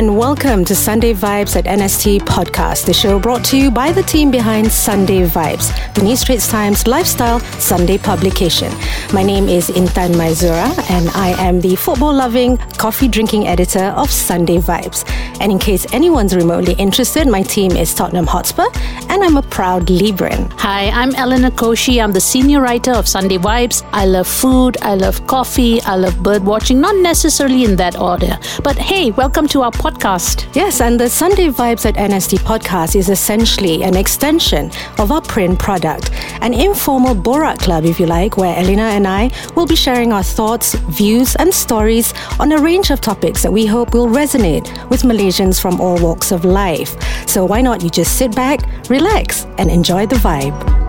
and welcome to Sunday Vibes at NST Podcast, the show brought to you by the team behind Sunday Vibes, the New Straits Times lifestyle Sunday publication. My name is Intan Maizura, and I am the football loving, coffee drinking editor of Sunday Vibes. And in case anyone's remotely interested, my team is Tottenham Hotspur, and I'm a proud Libran. Hi, I'm Elena Koshy. I'm the senior writer of Sunday Vibes. I love food, I love coffee, I love bird watching, not necessarily in that order. But hey, welcome to our podcast. Yes, and the Sunday Vibes at NST podcast is essentially an extension of our print product, an informal Borak club, if you like, where Elena and I will be sharing our thoughts, views, and stories on a range of topics that we hope will resonate with Malaysians from all walks of life. So why not you just sit back, relax, and enjoy the vibe?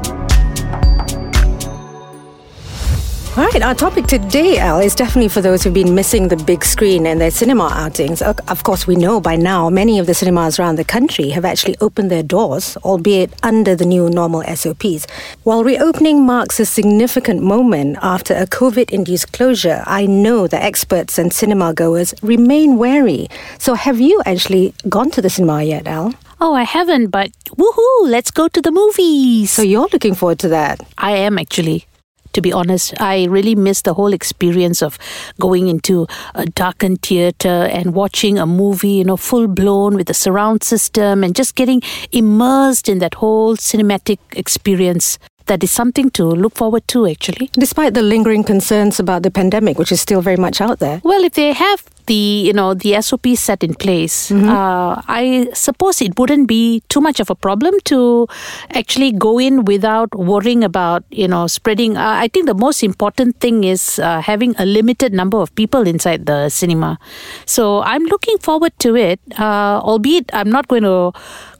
All right, our topic today, Al, is definitely for those who've been missing the big screen and their cinema outings. Of course, we know by now many of the cinemas around the country have actually opened their doors, albeit under the new normal SOPs. While reopening marks a significant moment after a COVID induced closure, I know that experts and cinema goers remain wary. So, have you actually gone to the cinema yet, Al? Oh, I haven't, but woohoo, let's go to the movies. So, you're looking forward to that? I am actually to be honest. I really miss the whole experience of going into a darkened theater and watching a movie, you know, full blown with the surround system and just getting immersed in that whole cinematic experience that is something to look forward to actually. Despite the lingering concerns about the pandemic, which is still very much out there. Well, if they have the you know the SOP set in place, mm-hmm. uh, I suppose it wouldn't be too much of a problem to actually go in without worrying about you know spreading. Uh, I think the most important thing is uh, having a limited number of people inside the cinema. So I'm looking forward to it, uh, albeit I'm not going to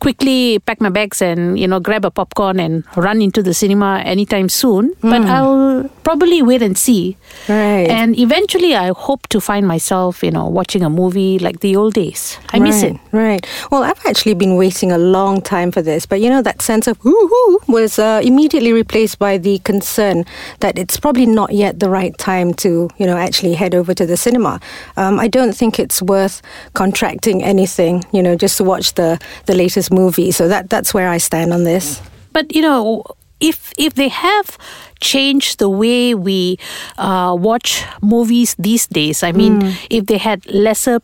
quickly pack my bags and you know grab a popcorn and run into the cinema anytime soon. Mm. But I'll probably wait and see. Right. And eventually, I hope to find myself, you know, watching a movie like the old days. I right, miss it. Right. Well, I've actually been waiting a long time for this, but you know, that sense of woohoo was uh, immediately replaced by the concern that it's probably not yet the right time to, you know, actually head over to the cinema. Um, I don't think it's worth contracting anything, you know, just to watch the the latest movie. So that that's where I stand on this. But you know, if if they have changed the way we uh, watch movies these days, I mean, mm. if they had lesser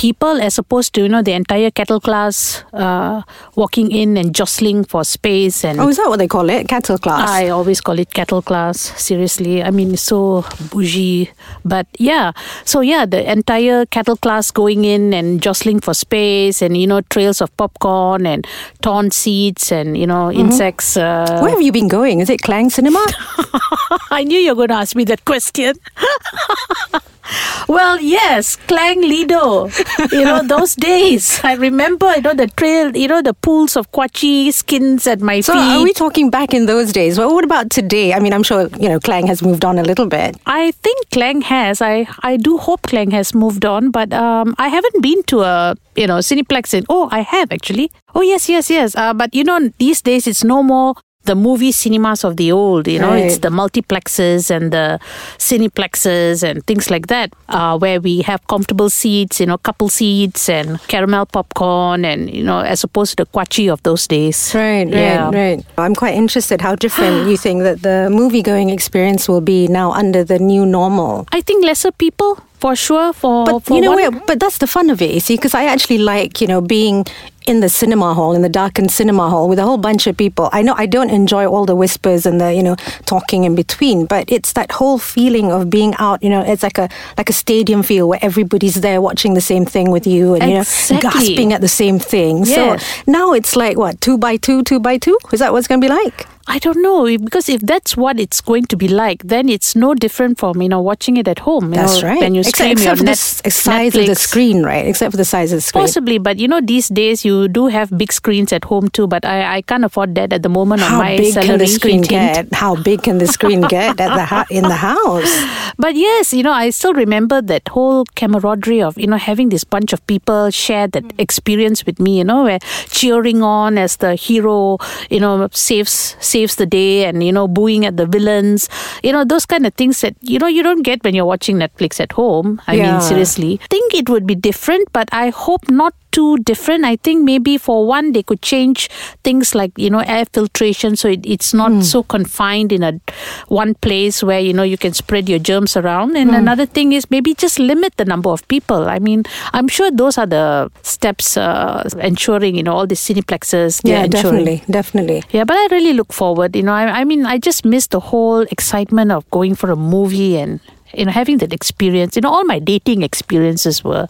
people as opposed to you know the entire cattle class uh, walking in and jostling for space and oh is that what they call it? Cattle class? I always call it cattle class seriously. I mean it's so bougie. But yeah. So yeah the entire cattle class going in and jostling for space and you know trails of popcorn and torn seats and you know mm-hmm. insects uh, where have you been going? Is it klang cinema? I knew you were going to ask me that question well, yes, Klang Lido. You know, those days. I remember, you know, the trail, you know, the pools of kuaci skins at my so feet. So are we talking back in those days? Well, what about today? I mean, I'm sure, you know, Klang has moved on a little bit. I think Klang has. I, I do hope Klang has moved on, but um, I haven't been to a, you know, Cineplex in, oh, I have actually. Oh, yes, yes, yes. Uh, but, you know, these days it's no more the movie cinemas of the old. You know, right. it's the multiplexes and the cineplexes and things like that, uh, where we have comfortable seats, you know, couple seats and caramel popcorn, and you know, as opposed to the kuaci of those days. Right, yeah. right, right. I'm quite interested how different you think that the movie going experience will be now under the new normal. I think lesser people for sure for but for you know but that's the fun of it you see because i actually like you know being in the cinema hall in the darkened cinema hall with a whole bunch of people. I know i don't enjoy all the whispers and the you know talking in between but it's that whole feeling of being out you know it's like a like a stadium feel where everybody's there watching the same thing with you and exactly. you know gasping at the same thing. So now it's like what two by two two by two? Is that what's going to be like I don't know because if that's what it's going to be like, then it's no different from you know watching it at home. that's know, right. When you stream except, except for net, the size Netflix. of the screen, right? Except for the size of the screen. Possibly, but you know these days you do have big screens at home too. But I, I can't afford that at the moment How on my big salary. Can the screen get? How big can the screen get at the in the house? But yes, you know, I still remember that whole camaraderie of, you know, having this bunch of people share that Mm. experience with me, you know, where cheering on as the hero, you know, saves saves the day and, you know, booing at the villains. You know, those kind of things that, you know, you don't get when you're watching Netflix at home. I Yeah. mean, seriously. I think it would be different, but I hope not too different. I think maybe for one they could change things like you know air filtration, so it, it's not Hmm. so confined in a one place where you know you can spread your germs around. And Hmm. another thing is maybe just limit the number of people. I mean, I'm sure those are the steps uh, ensuring you know all the cineplexes. Yeah, ensuring- definitely, definitely. Yeah, but I really look forward. You know, I, I mean, I just miss the whole excitement of going for a movie and you know having that experience. You know, all my dating experiences were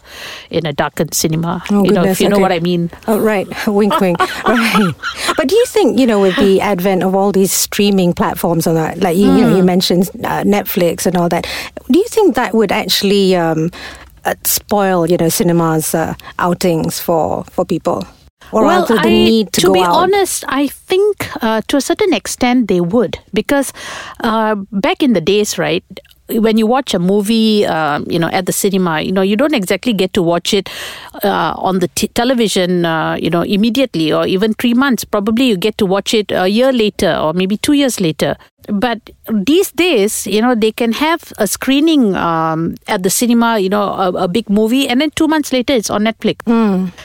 in a darkened cinema. Oh, you know, if you know what I mean. Oh, right. wink, wink. right. But do you think, you know, with the advent of all these streaming platforms on that, like, you, you know, you mentioned uh, Netflix and all that, do you think that would actually um, uh, spoil, you know, cinemas uh, outings for, for people? Or well, I, need to, to be out? honest, I think uh, to a certain extent they would because uh, back in the days, right. When you watch a movie, um, you know, at the cinema, you know, you don't exactly get to watch it uh, on the t- television, uh, you know, immediately or even three months. Probably you get to watch it a year later or maybe two years later. But these days, you know, they can have a screening um, at the cinema, you know, a, a big movie, and then two months later it's on Netflix.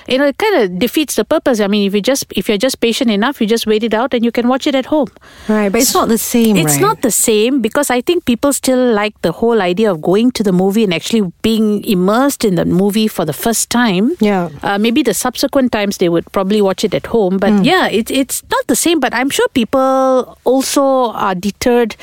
You know, it kind of defeats the purpose. I mean, if you just if you're just patient enough, you just wait it out and you can watch it at home. Right, but it's not the same, It's right? not the same because I think people still like the whole idea of going to the movie and actually being immersed in the movie for the first time. Yeah. Uh, maybe the subsequent times they would probably watch it at home. But yeah, it, it's not the same. But I'm sure people also are deterred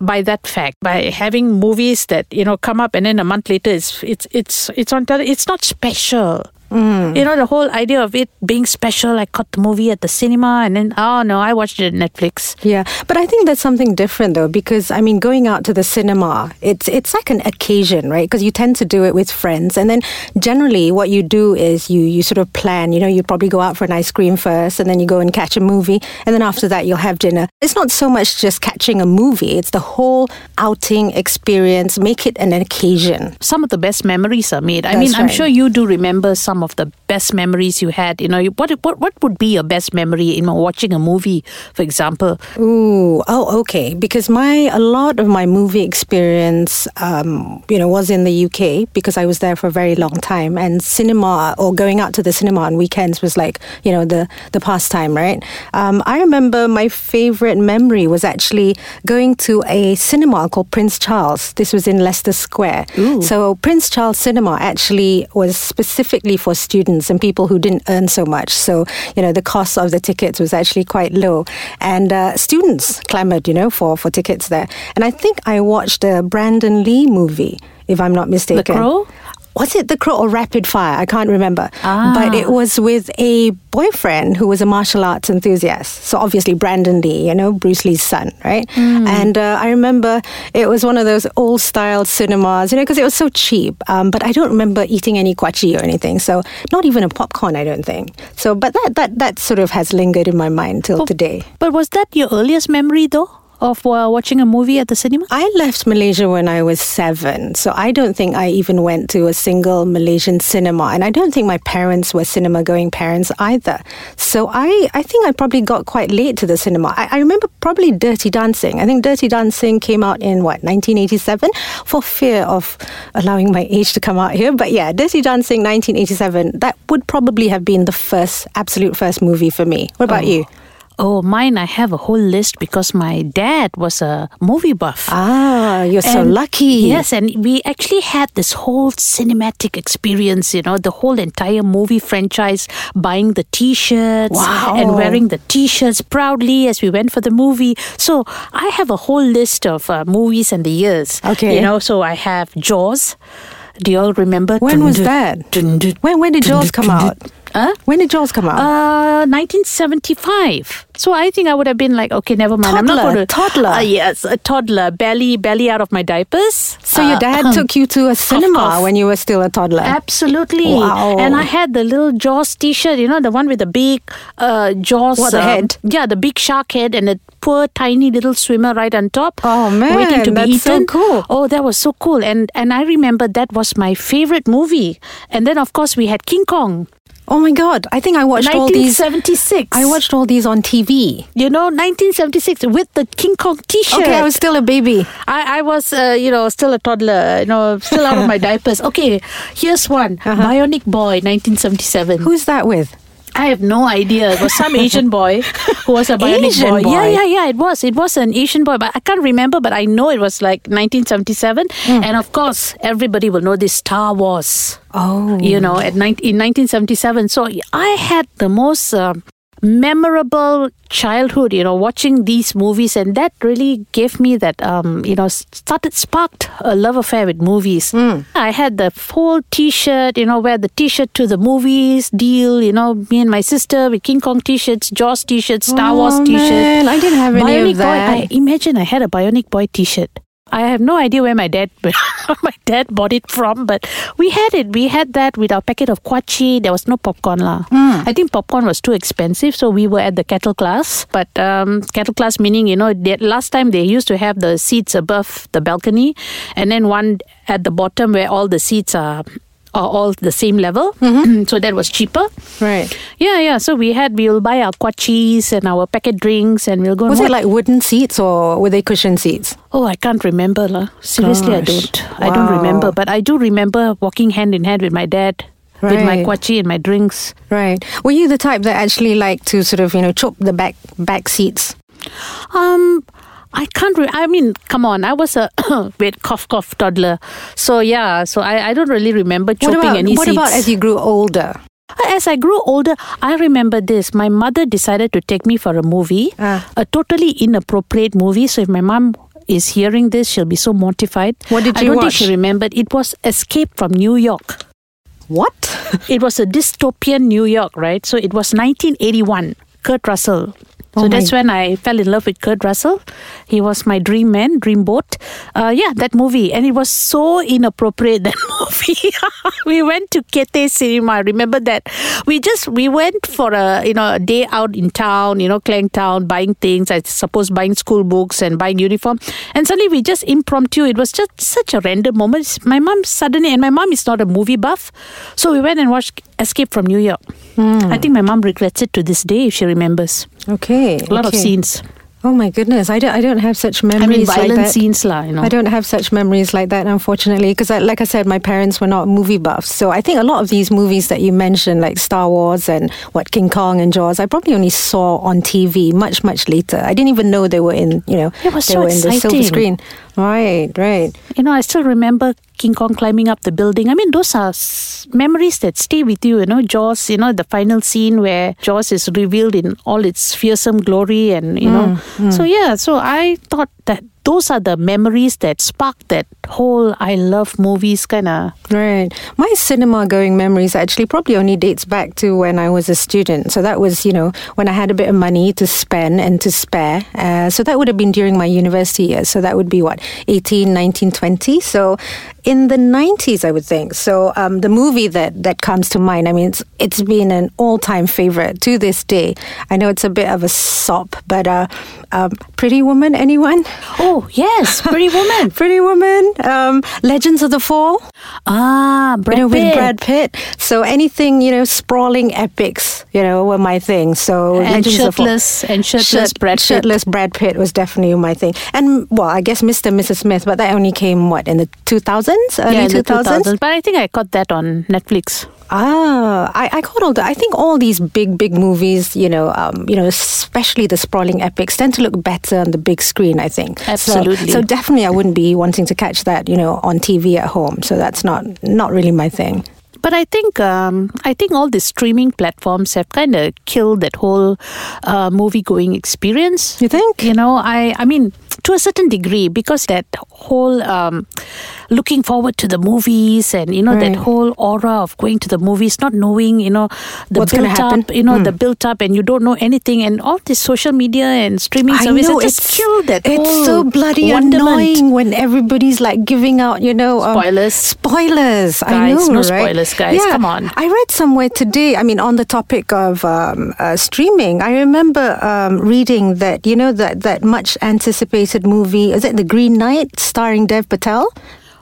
by that fact by having movies that you know come up and then a month later it's it's it's it's on tele- it's not special Mm. you know the whole idea of it being special i caught the movie at the cinema and then oh no i watched it on netflix Yeah, but I think that's something different though, because I mean, going out to the cinema, it's it's like an occasion, right? Because you tend to do it with friends, and then generally, what you do is you you sort of plan. You know, you probably go out for an ice cream first, and then you go and catch a movie, and then after that, you'll have dinner. It's not so much just catching a movie; it's the whole outing experience. Make it an occasion. some of the best memories are made. I That's mean, I'm right. sure you do remember some of the best memories you had. You know, what what what would be your best memory in watching a movie, for example? Ooh, oh, okay. Because my a lot of my movie experience, um, you know, was in the UK because I was there for a very long time, and cinema or going out to the cinema on weekends was like, you know, the the pastime, right? Um, I remember my favorite memory was actually going to a cinema called Prince Charles. This was in Leicester Square. So Prince Charles Cinema actually was specifically for students and people who didn't earn so much. So you know, the cost of the tickets was actually quite low, and uh, students clamored, you know, for for tickets there. And I think I watched a Brandon Lee movie, if I'm not mistaken. Crow? Was it The Crow or Rapid Fire? I can't remember. Ah. But it was with a boyfriend who was a martial arts enthusiast. So obviously Brandon Lee, you know, Bruce Lee's son, right? And uh, I remember it was one of those old style cinemas, you know, because it was so cheap. Um, but I don't remember eating any kuaci or anything. So not even a popcorn, I don't think. So, but that that that sort of has lingered in my mind till today. But was that your earliest memory, though, of uh, watching a movie at the cinema? I left Malaysia when I was seven, so I don't think I even went to a single Malaysian cinema, and I don't think my parents were cinema going parents either. So I, I think I probably got quite late to the cinema. I, I remember probably Dirty Dancing. I think Dirty Dancing came out in what 1987, for fear of allowing my age to come out here. But yeah, Dirty Dancing 1987. That would probably have been the first, absolute first movie for me. What about you? Oh, mine, I have a whole list because my dad was a movie buff. Ah, you're so lucky. Yes, and we actually had this whole cinematic experience, you know, the whole entire movie franchise, buying the t shirts Wow. and wearing the t shirts proudly as we went for the movie. So I have a whole list of uh, movies and the years. Okay. You know, so I have Jaws. Do you all remember? When was that? When when did Jaws come out? Huh? When did Jaws come out? Uh, 1975. So I think I would have been like, okay, never mind. I'm not Toddler, going to toddler. Uh, yes, a toddler, belly, belly out of my diapers. so your Uh, dad took you to a cinema cough. when you were still a toddler. Absolutely. Wow. And I had the little Jaws t-shirt, you know, the one with the big uh, Jaws. What, the um, head? Yeah, the big shark head and the poor tiny little swimmer right on top. Oh, man, Waiting to be that's so cool. Oh, that was so cool. And and I remember that was my favorite movie. And then of course we had King Kong. Oh my god! I think I watched all these. 1976. I watched all these on TV. You know, 1976 with the King Kong T-shirt. Okay, I was still a baby. I, I was, uh, you know, still a toddler, you know, still out of my diapers. Okay, here's one. Bionic Boy, 1977. Who's that with? I have no idea. It was some Asian boy who was a bionic Asian boy. Yeah, boy? yeah, yeah. It was. It was an Asian boy, but I can't remember. But I know it was like 1977. Hmm. And of course, everybody will know this Star Wars. Oh, You know, at 19, in 1977. So I had the most. um memorable childhood you know watching these movies. And that really gave me that um you know started sparked a love affair with movies. I had the whole t-shirt you know wear the t-shirt to the movies deal you know me and my sister with king kong t-shirts jaws t-shirts star wars Oh, t-shirt. man, I didn't have any bionic of that. boy i imagine i had a bionic boy t-shirt I have no idea where my dad my dad bought it from, but we had it. We had that with our packet of kuaci. There was no popcorn lah. Hmm. I think popcorn was too expensive, so we were at the kettle class. But um, kettle class meaning, you know, they, last time they used to have the seats above the balcony, and then one at the bottom where all the seats are are all the same level. so that was cheaper. right. Yeah, yeah. So we had we'll buy our kuacis and our packet drinks, and we'll go. Was it like wooden seats or were they cushion seats? Oh, I can't remember. lah. Seriously, I don't. I don't remember. But I do remember walking hand in hand with my dad, with my Right. kuaci and my drinks. Right. Were you the type that actually like to sort of, you know, chop the back back seats? Um, I can't. Re- I mean, come on. I was a wait cough cough toddler. So yeah. So I, I don't really remember What chopping about any what seats. about as you grew older? As I grew older, I remember this. My mother decided to take me for a movie, Ah. a totally inappropriate movie. So if my mom is hearing this, she'll be so mortified. What did you I don't watch? think she remembered. It was Escape from New York. What? it was a dystopian New York, right? So it was 1981. Kurt Russell. So Oh my- that's when I fell in love with Kurt Russell. He was my dream man, dream boat. Uh, yeah, that movie, and it was so inappropriate. That movie. we went to Kete Cinema. I remember that. We just we went for a you know a day out in town, you know, Klang Town, buying things. I suppose buying school books and buying uniform. And suddenly we just impromptu. It was just such a random moment. My mom suddenly, and my mom is not a movie buff, so we went and watched Escape from New York. I think my mom regrets it to this day if she remembers. Okay. A lot of scenes. Oh my goodness, I don't, I don't have such memories I mean, like violent that. scenes, lah. You know. I don't have such memories like that, unfortunately, because, like I said, my parents were not movie buffs. So I think a lot of these movies that you mentioned, like Star Wars and what King Kong and Jaws, I probably only saw on TV much, much later. I didn't even know they were in, you know, It was they so were in the silver exciting. screen. Right, right. You know, I still remember King Kong climbing up the building. I mean, those are s- memories that stay with you. You know, Jaws. You know, the final scene where Jaws is revealed in all its fearsome glory, and you know. Mm, mm. So yeah, so I thought that those are the memories that sparked that whole I love movies kind of. Right. My cinema going memories actually probably only dates back to when I was a student. So that was, you know, when I had a bit of money to spend and to spare. Uh, so that would have been during my university years. So that would be what, 18, 19, 20. So in the 90s, I would think. So um, the movie that, that comes to mind, I mean, it's, it's been an all time favorite to this day. I know it's a bit of a sop, but uh, um, Pretty Woman, anyone? Oh yes, Pretty Woman. Pretty Woman, um, Legends of the Fall. ah, Brad you know, Pitt. with Brad Pitt. So anything, you know, sprawling epics, you know, were my thing. So and Legends of the Fall- shirtless and shirtless Shirt- Brad Pitt. shirtless Brad Pitt was definitely my thing. And well, I guess Mr. and Mrs. Smith, but that only came what in the two thousands, early yeah, in the two thousands. 2000s. But I think I caught that on Netflix. Ah, I, I caught all the. I think all these big, big movies, you know, um, you know, especially the sprawling epics, tend to look better on the big screen. I think So- Absolutely. So, definitely, I wouldn't be wanting to catch that, you know, on TV at home. So that's not not really my thing. But I think um, I think all the streaming platforms have kind of killed that whole uh, movie going experience. You think? You know, I I mean to a certain degree because that whole um, looking forward to the movies and you know Right. that whole aura of going to the movies, not knowing you know the What's built happen? up, you know the built up, and you don't know anything, and all this social media and streaming I services know just it's that It's so bloody wonderment. annoying when everybody's like giving out, you know, um, Spoilers. Spoilers. I know, no right? spoilers, guys. Yeah. Come on. I read somewhere today. I mean, on the topic of um, uh, streaming, I remember um, reading that you know that that much anticipated movie. Is it The Green Knight, starring Dev Patel?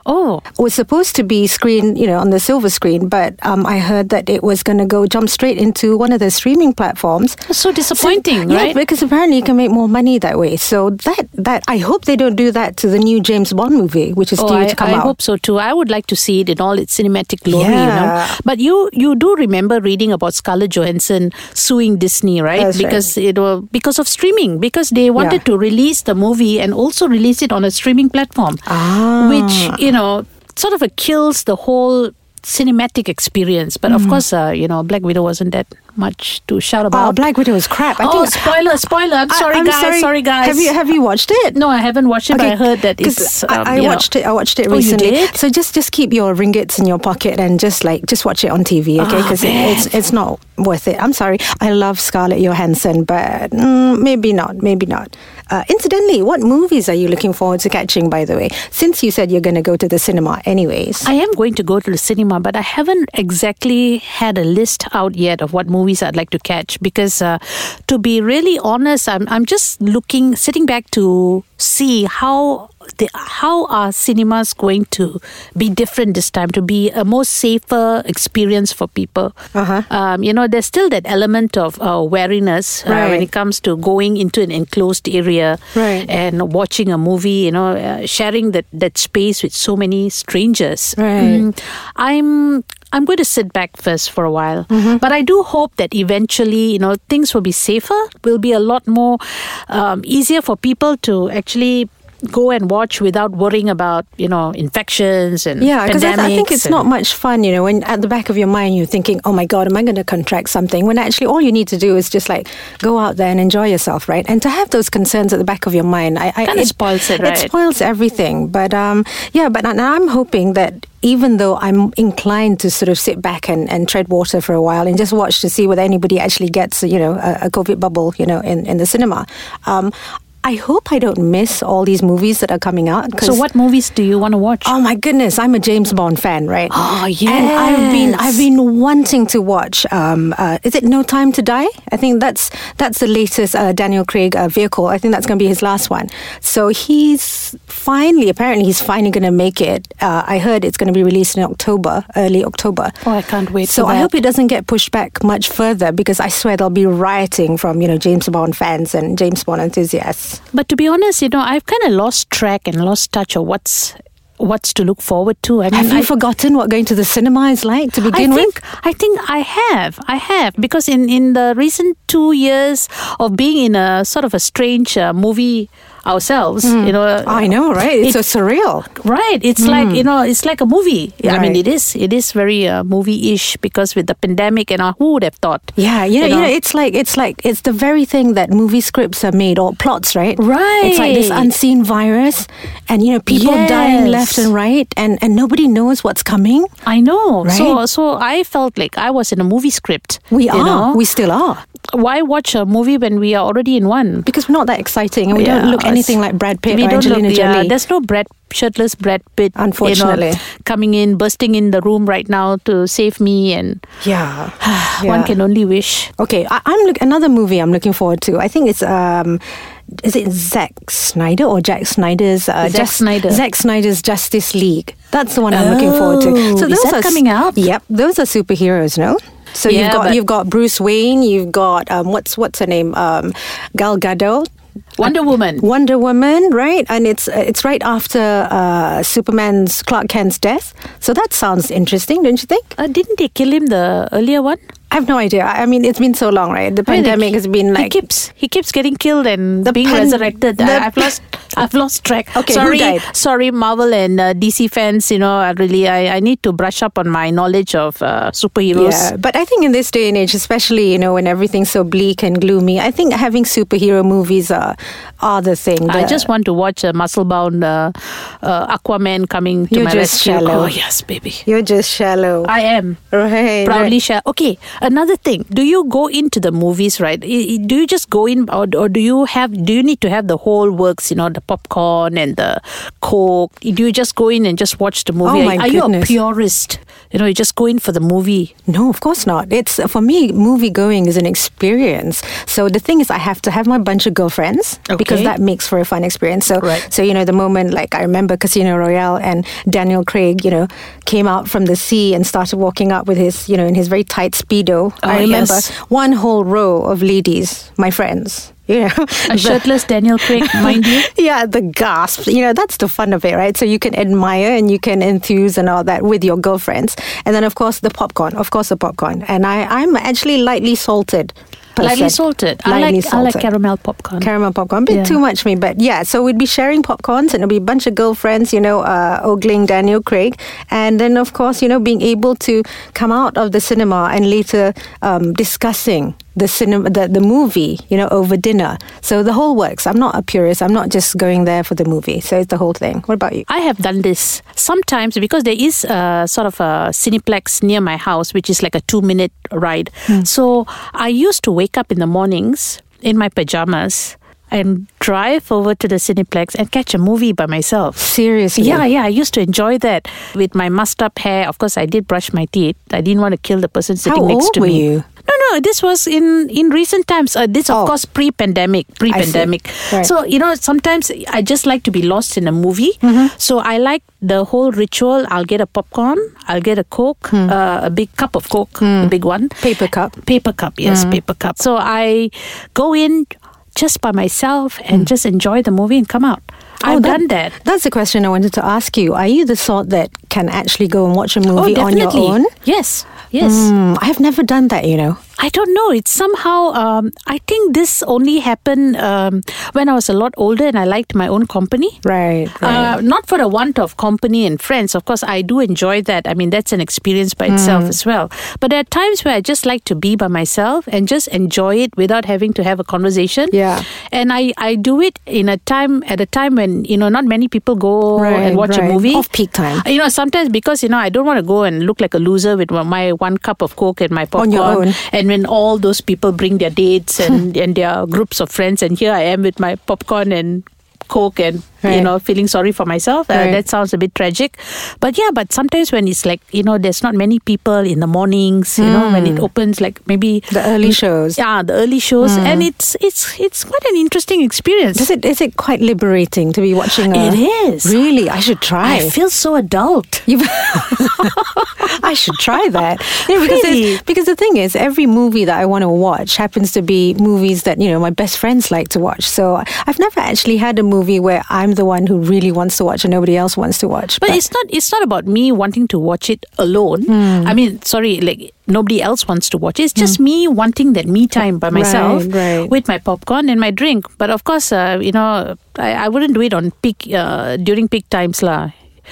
Oh, was supposed to be screened, you know, on the silver screen, but um, I heard that it was going to go jump straight into one of the streaming platforms. so disappointing, yeah, right? because apparently you can make more money that way. So that that I hope they don't do that to the new James Bond movie, which is Oh, due I, to come I out. hope so too. I would like to see it in all its cinematic glory, you know. Yeah. But you you do remember reading about Scarlett Johansson suing Disney, right? That's right. because it was because of streaming, because they wanted Yeah. to release the movie and also release it on a streaming platform, Ah. which you know sort of uh, kills the whole cinematic experience. But Hmm. of course, uh, you know, Black Widow wasn't that much to shout about. Oh. Black Widow is crap. I oh, think. spoiler, spoiler! I'm I- sorry, I'm guys. Sorry. guys. Have you have you watched it? No, I haven't watched it, but I heard that it's. I, um, I know- watched it. I watched it Oh, recently. did? So just just keep your ringgits in your pocket and just like just watch it on TV, okay? Ah, Because it's it's not worth it. I'm sorry. I love Scarlett Johansson, but mm, maybe not. Maybe not. Uh, incidentally, what movies are you looking forward to catching? By the way, since you said you're going to go to the cinema, anyways. I am going to go to the cinema, but I haven't exactly had a list out yet of what movies I'd like to catch because, uh, to be really honest, I'm I'm just looking, sitting back to see how the how are cinemas going to be different this time to be a more safer experience for people. Uh-huh. Um, you know, there's still that element of uh, wariness uh, when it comes to going into an enclosed area Right. and watching a movie. You know, uh, sharing that that space with so many strangers. Right. Mm, I'm I'm going to sit back first for a while, Mm-hmm. but I do hope that eventually, you know, things will be safer. Will be a lot more um, easier for people to actually go and watch without worrying about you know infections and Yeah, because I, think it's not much fun, you know, when at the back of your mind you're thinking, oh my God, am I going to contract something? When actually all you need to do is just like go out there and enjoy yourself, right? And to have those concerns at the back of your mind, I, I Kinda spoils it, right? It spoils everything. But um, yeah, but now I'm hoping that even though I'm inclined to sort of sit back and, and tread water for a while and just watch to see whether anybody actually gets, you know, a, a COVID bubble, you know, in, in the cinema. Um, I hope I don't miss all these movies that are coming out. So, what movies do you want to watch? Oh my goodness, I'm a James Bond fan, right? Oh, And I've been. I've been wanting to watch. Um, uh, is it No Time to Die? I think that's that's the latest uh, Daniel Craig uh, vehicle. I think that's going to be his last one. So he's finally, apparently, he's finally going to make it. Uh, I heard it's going to be released in October, early October. Oh, I can't wait So I hope it doesn't get pushed back much further because I swear there'll be rioting from you know James Bond fans and James Bond enthusiasts. But to be honest, you know, I've kind of lost track and lost touch of what's what's to look forward to. I mean, Have you I, forgotten what going to the cinema is like to I begin with? I think I have I have because in in the recent two years of being in a sort of a strange uh, movie ourselves, you know, I know, right? It's It- so surreal. Right, it's like you know, it's like a movie. I mean, it is. It is very uh, movie-ish because with the pandemic and all, who would have thought? Yeah, you know, You you know, it's like it's like it's the very thing that movie scripts are made or plots, right? Right. It's like this unseen virus, and you know, people dying left and right, and and nobody knows what's coming. I know. So, Right. so so I felt like I was in a movie script. We are, know? we still are, Why watch a movie when we are already in one? because we're not that exciting, and we Yeah, don't look anything like Brad Pitt we or don't Angelina look, yeah, Jolie. there's no Brad shirtless Brad Pitt, you know, Unfortunately. coming in, bursting in the room right now to save me, and yeah. one Yeah. can only wish. Okay, I, I'm look another movie I'm looking forward to. I think it's um, is it Zack Snyder or Jack Snyder's uh, Zack Snyder. Zack Snyder's Justice League. That's the one I'm looking forward to. Oh, is those are coming out? Yep, those are superheroes, no? So you've got you've got Bruce Wayne, you've got um, what's what's her name, um, Gal Gadot. Wonder Woman. Wonder Woman, right? And it's it's right after uh, Superman's Clark Kent's death. So that sounds interesting, don't you think? Uh, didn't they kill him the earlier one? I have no idea. I mean, it's been so long, right? The I mean, pandemic has been like he keeps he keeps getting killed and The being pan- resurrected. the- I, I've lost I've lost track. Okay, sorry, died? sorry, Marvel and uh, DC fans. You know, I really, I, I need to brush up on my knowledge of uh, superheroes. Yeah, but I think in this day and age, especially you know when everything's so bleak and gloomy, I think having superhero movies are are the thing. I just want to watch a muscle-bound uh, uh, Aquaman coming to You're my just rescue. shallow. Oh yes, baby. you're just shallow. I am. right. proudly right. share. Okay, another thing. Do you go into the movies, right? Do you just go in, or, or do you have? Do you need to have the whole works? You know, the popcorn and the coke. Do you just go in and just watch the movie? Oh, Are- my Are you a purist? You know, you just go in for the movie. No, of course not. It's for me, movie going is an experience. So the thing is, I have to have my bunch of girlfriends because that makes for a fun experience. So, Right. so you know, the moment like I remember Casino Royale and Daniel Craig, you know, came out from the sea and started walking up with his, you know, in his very tight speedo. I Oh, remember yes. one whole row of ladies, my friends. You know, A the- shirtless Daniel Craig, mind you. yeah, the gasp. You know, that's the fun of it, right? So you can admire and you can enthuse and all that with your girlfriends. And then, of course, the popcorn. Of course, the popcorn. And I, I'm actually lightly salted. person. Lightly salted. I Lightly like I like caramel popcorn. Caramel popcorn, a bit Yeah. too much for me, but yeah. So we'd be sharing popcorns, and it'll be a bunch of girlfriends, you know, uh, ogling Daniel Craig, and then of course, you know, being able to come out of the cinema and later um, discussing the cinema, the, the movie, you know, over dinner. So the whole works. I'm not a purist. I'm not just going there for the movie. So it's the whole thing. What about you? I have done this sometimes because there is a sort of a cineplex near my house, which is like a two minute ride. Hmm. So I used to wake up in the mornings in my pajamas and drive over to the cineplex and catch a movie by myself. Seriously? Yeah, yeah, I used to enjoy that with my mussed up hair. Of course, I did brush my teeth. I didn't want to kill the person sitting How next old to were me. you? No, no, this was in in recent times. Uh, this, of Oh. course, pre-pandemic. Pre-pandemic. Right. So you know, sometimes I just like to be lost in a movie. Mm-hmm. So I like the whole ritual. I'll get a popcorn. I'll get a coke, Hmm. uh, a big cup of coke, a big one. Paper cup. Paper cup, yes, paper cup. So I go in just by myself and just enjoy the movie and come out. I've. Oh, done that. That's the question I wanted to ask you. Are you the sort that can actually go and watch a movie oh, on your own? Yes, yes. Hmm, I have never done that, you know. I don't know. It's somehow. Um, I think this only happened um, when I was a lot older and I liked my own company. Right, right. Uh, not for a want of company and friends. Of course, I do enjoy that. I mean, that's an experience by itself Mm. as well. But there are times where I just like to be by myself and just enjoy it without having to have a conversation. Yeah. And I, I do it in a time at a time when you know not many people go Right, and watch right. a movie Off peak time. You know, sometimes because you know I don't want to go and look like a loser with my one cup of coke and my popcorn. On your own. And when all those people bring their dates and, and their groups of friends, and here I am with my popcorn and coke and you know feeling sorry for myself uh, Right. that sounds a bit tragic but yeah but sometimes when it's like you know there's not many people in the mornings you know when it opens like maybe Hmm. The early shows. yeah the early shows and it's it's it's quite an interesting experience Is it is it quite liberating to be watching a It is. Really? I should try. I feel so adult I should try that. You know, because, Really? because the thing is, every movie that I want to watch happens to be movies that you know my best friends like to watch. So I've never actually had a movie where I'm the one who really wants to watch and nobody else wants to watch. But it's not it's not about me wanting to watch it alone. Hmm. I mean, sorry, like nobody else wants to watch it. It's just me wanting that me time by myself Right, right. with my popcorn and my drink. But of course, uh, you know, I, I wouldn't do it on peak uh, during peak times lah.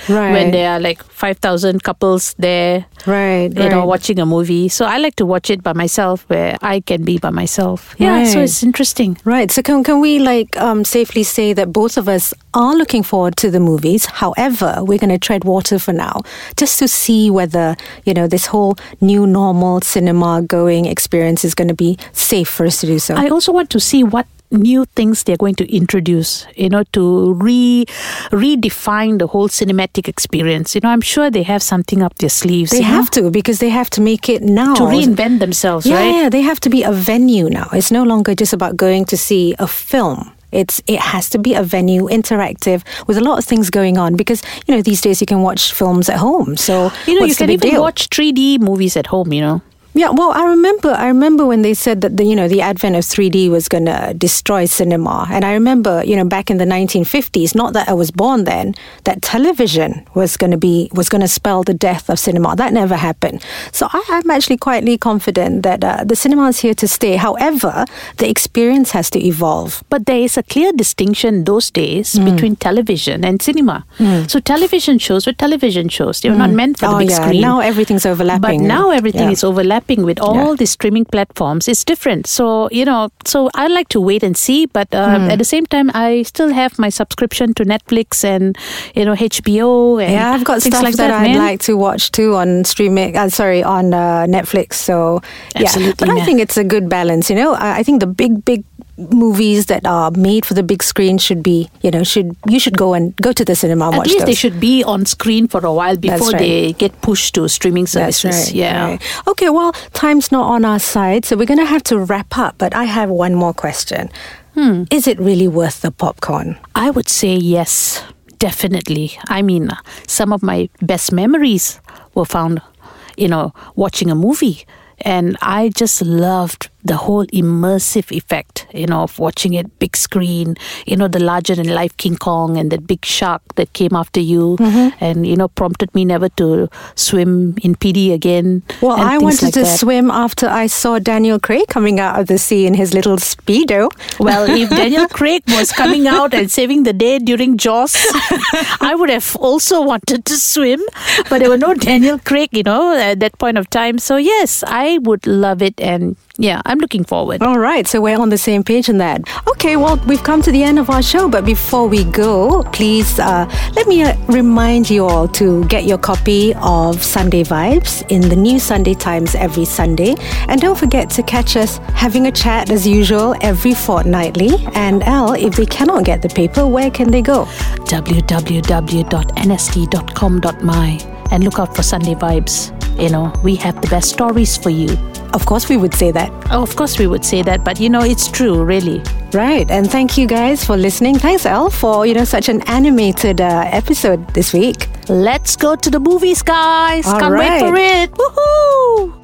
Right. When there are like five thousand couples there, right, you know, watching a movie. So I like to watch it by myself, where I can be by myself. Yeah, so it's interesting. Right. So can can we like um, safely say that both of us are looking forward to the movies? However, we're going to tread water for now, just to see whether you know this whole new normal cinema going experience is going to be safe for us to do so. I also want to see what new things they're going to introduce, you know, to re redefine the whole cinematic experience. You know, I'm sure they have something up their sleeves. they you know, have to because they have to make it now to reinvent themselves, Yeah, right? yeah, they have to be a venue now. It's no longer just about going to see a film. It's it has to be a venue, interactive, with a lot of things going on. Because you know these days you can watch films at home. So You know, you can even deal? watch 3D movies at home, you know. Yeah, well, I remember. I remember when they said that the you know the advent of 3D was going to destroy cinema, and I remember you know back in the 1950s, not that I was born then, that television was going to be was going to spell the death of cinema. That never happened. So I, am actually quietly confident that uh, the cinema is here to stay. However, the experience has to evolve. But there is a clear distinction those days mm. between television and cinema. Mm. So television shows were television shows; they were mm. not meant for oh, the big yeah. screen. Now everything's overlapping. But now everything yeah. is overlapping with all yeah. the streaming platforms. It's different. So you know, so I like to wait and see. But uh, mm. at the same time, I still have my subscription to Netflix and you know HBO. And yeah, I've got stuff like that, that I'd like to watch too on streaming. Uh, sorry, on uh, Netflix. So yeah, Absolutely, but I think it's a good balance. You know, I, I think the big big movies that are made for the big screen should be you know should you should go and go to the cinema at watch At least those. they should be on screen for a while before right. they get pushed to streaming services right, yeah right. okay well time's not on our side so we're going to have to wrap up but i have one more question hmm. is it really worth the popcorn i would say yes definitely i mean some of my best memories were found you know watching a movie and I just loved the whole immersive effect, you know, of watching it big screen, you know, the larger than life King Kong and that big shark that came after you mm-hmm. and, you know, prompted me never to swim in PD again. Well, I wanted like to that. swim after I saw Daniel Craig coming out of the sea in his little Speedo. Well, if Daniel Craig was coming out and saving the day during Jaws, I would have also wanted to swim, but there were no Daniel Craig, you know, at that point of time. So, yes, I would love it and yeah, I'm looking forward. All right, so we're on the same page in that. Okay, well, we've come to the end of our show, but before we go, please uh, let me uh, remind you all to get your copy of Sunday Vibes in the New Sunday Times every Sunday. And don't forget to catch us having a chat as usual every fortnightly. And Al, if they cannot get the paper, where can they go? www.nst.com.my and look out for Sunday Vibes. You know, we have the best stories for you. Of course, we would say that. Oh, of course, we would say that, but you know, it's true, really. Right, and thank you guys for listening. Thanks, Al, for you know such an animated uh, episode this week. Let's go to the movies, guys! All Can't right. wait for it! Woohoo!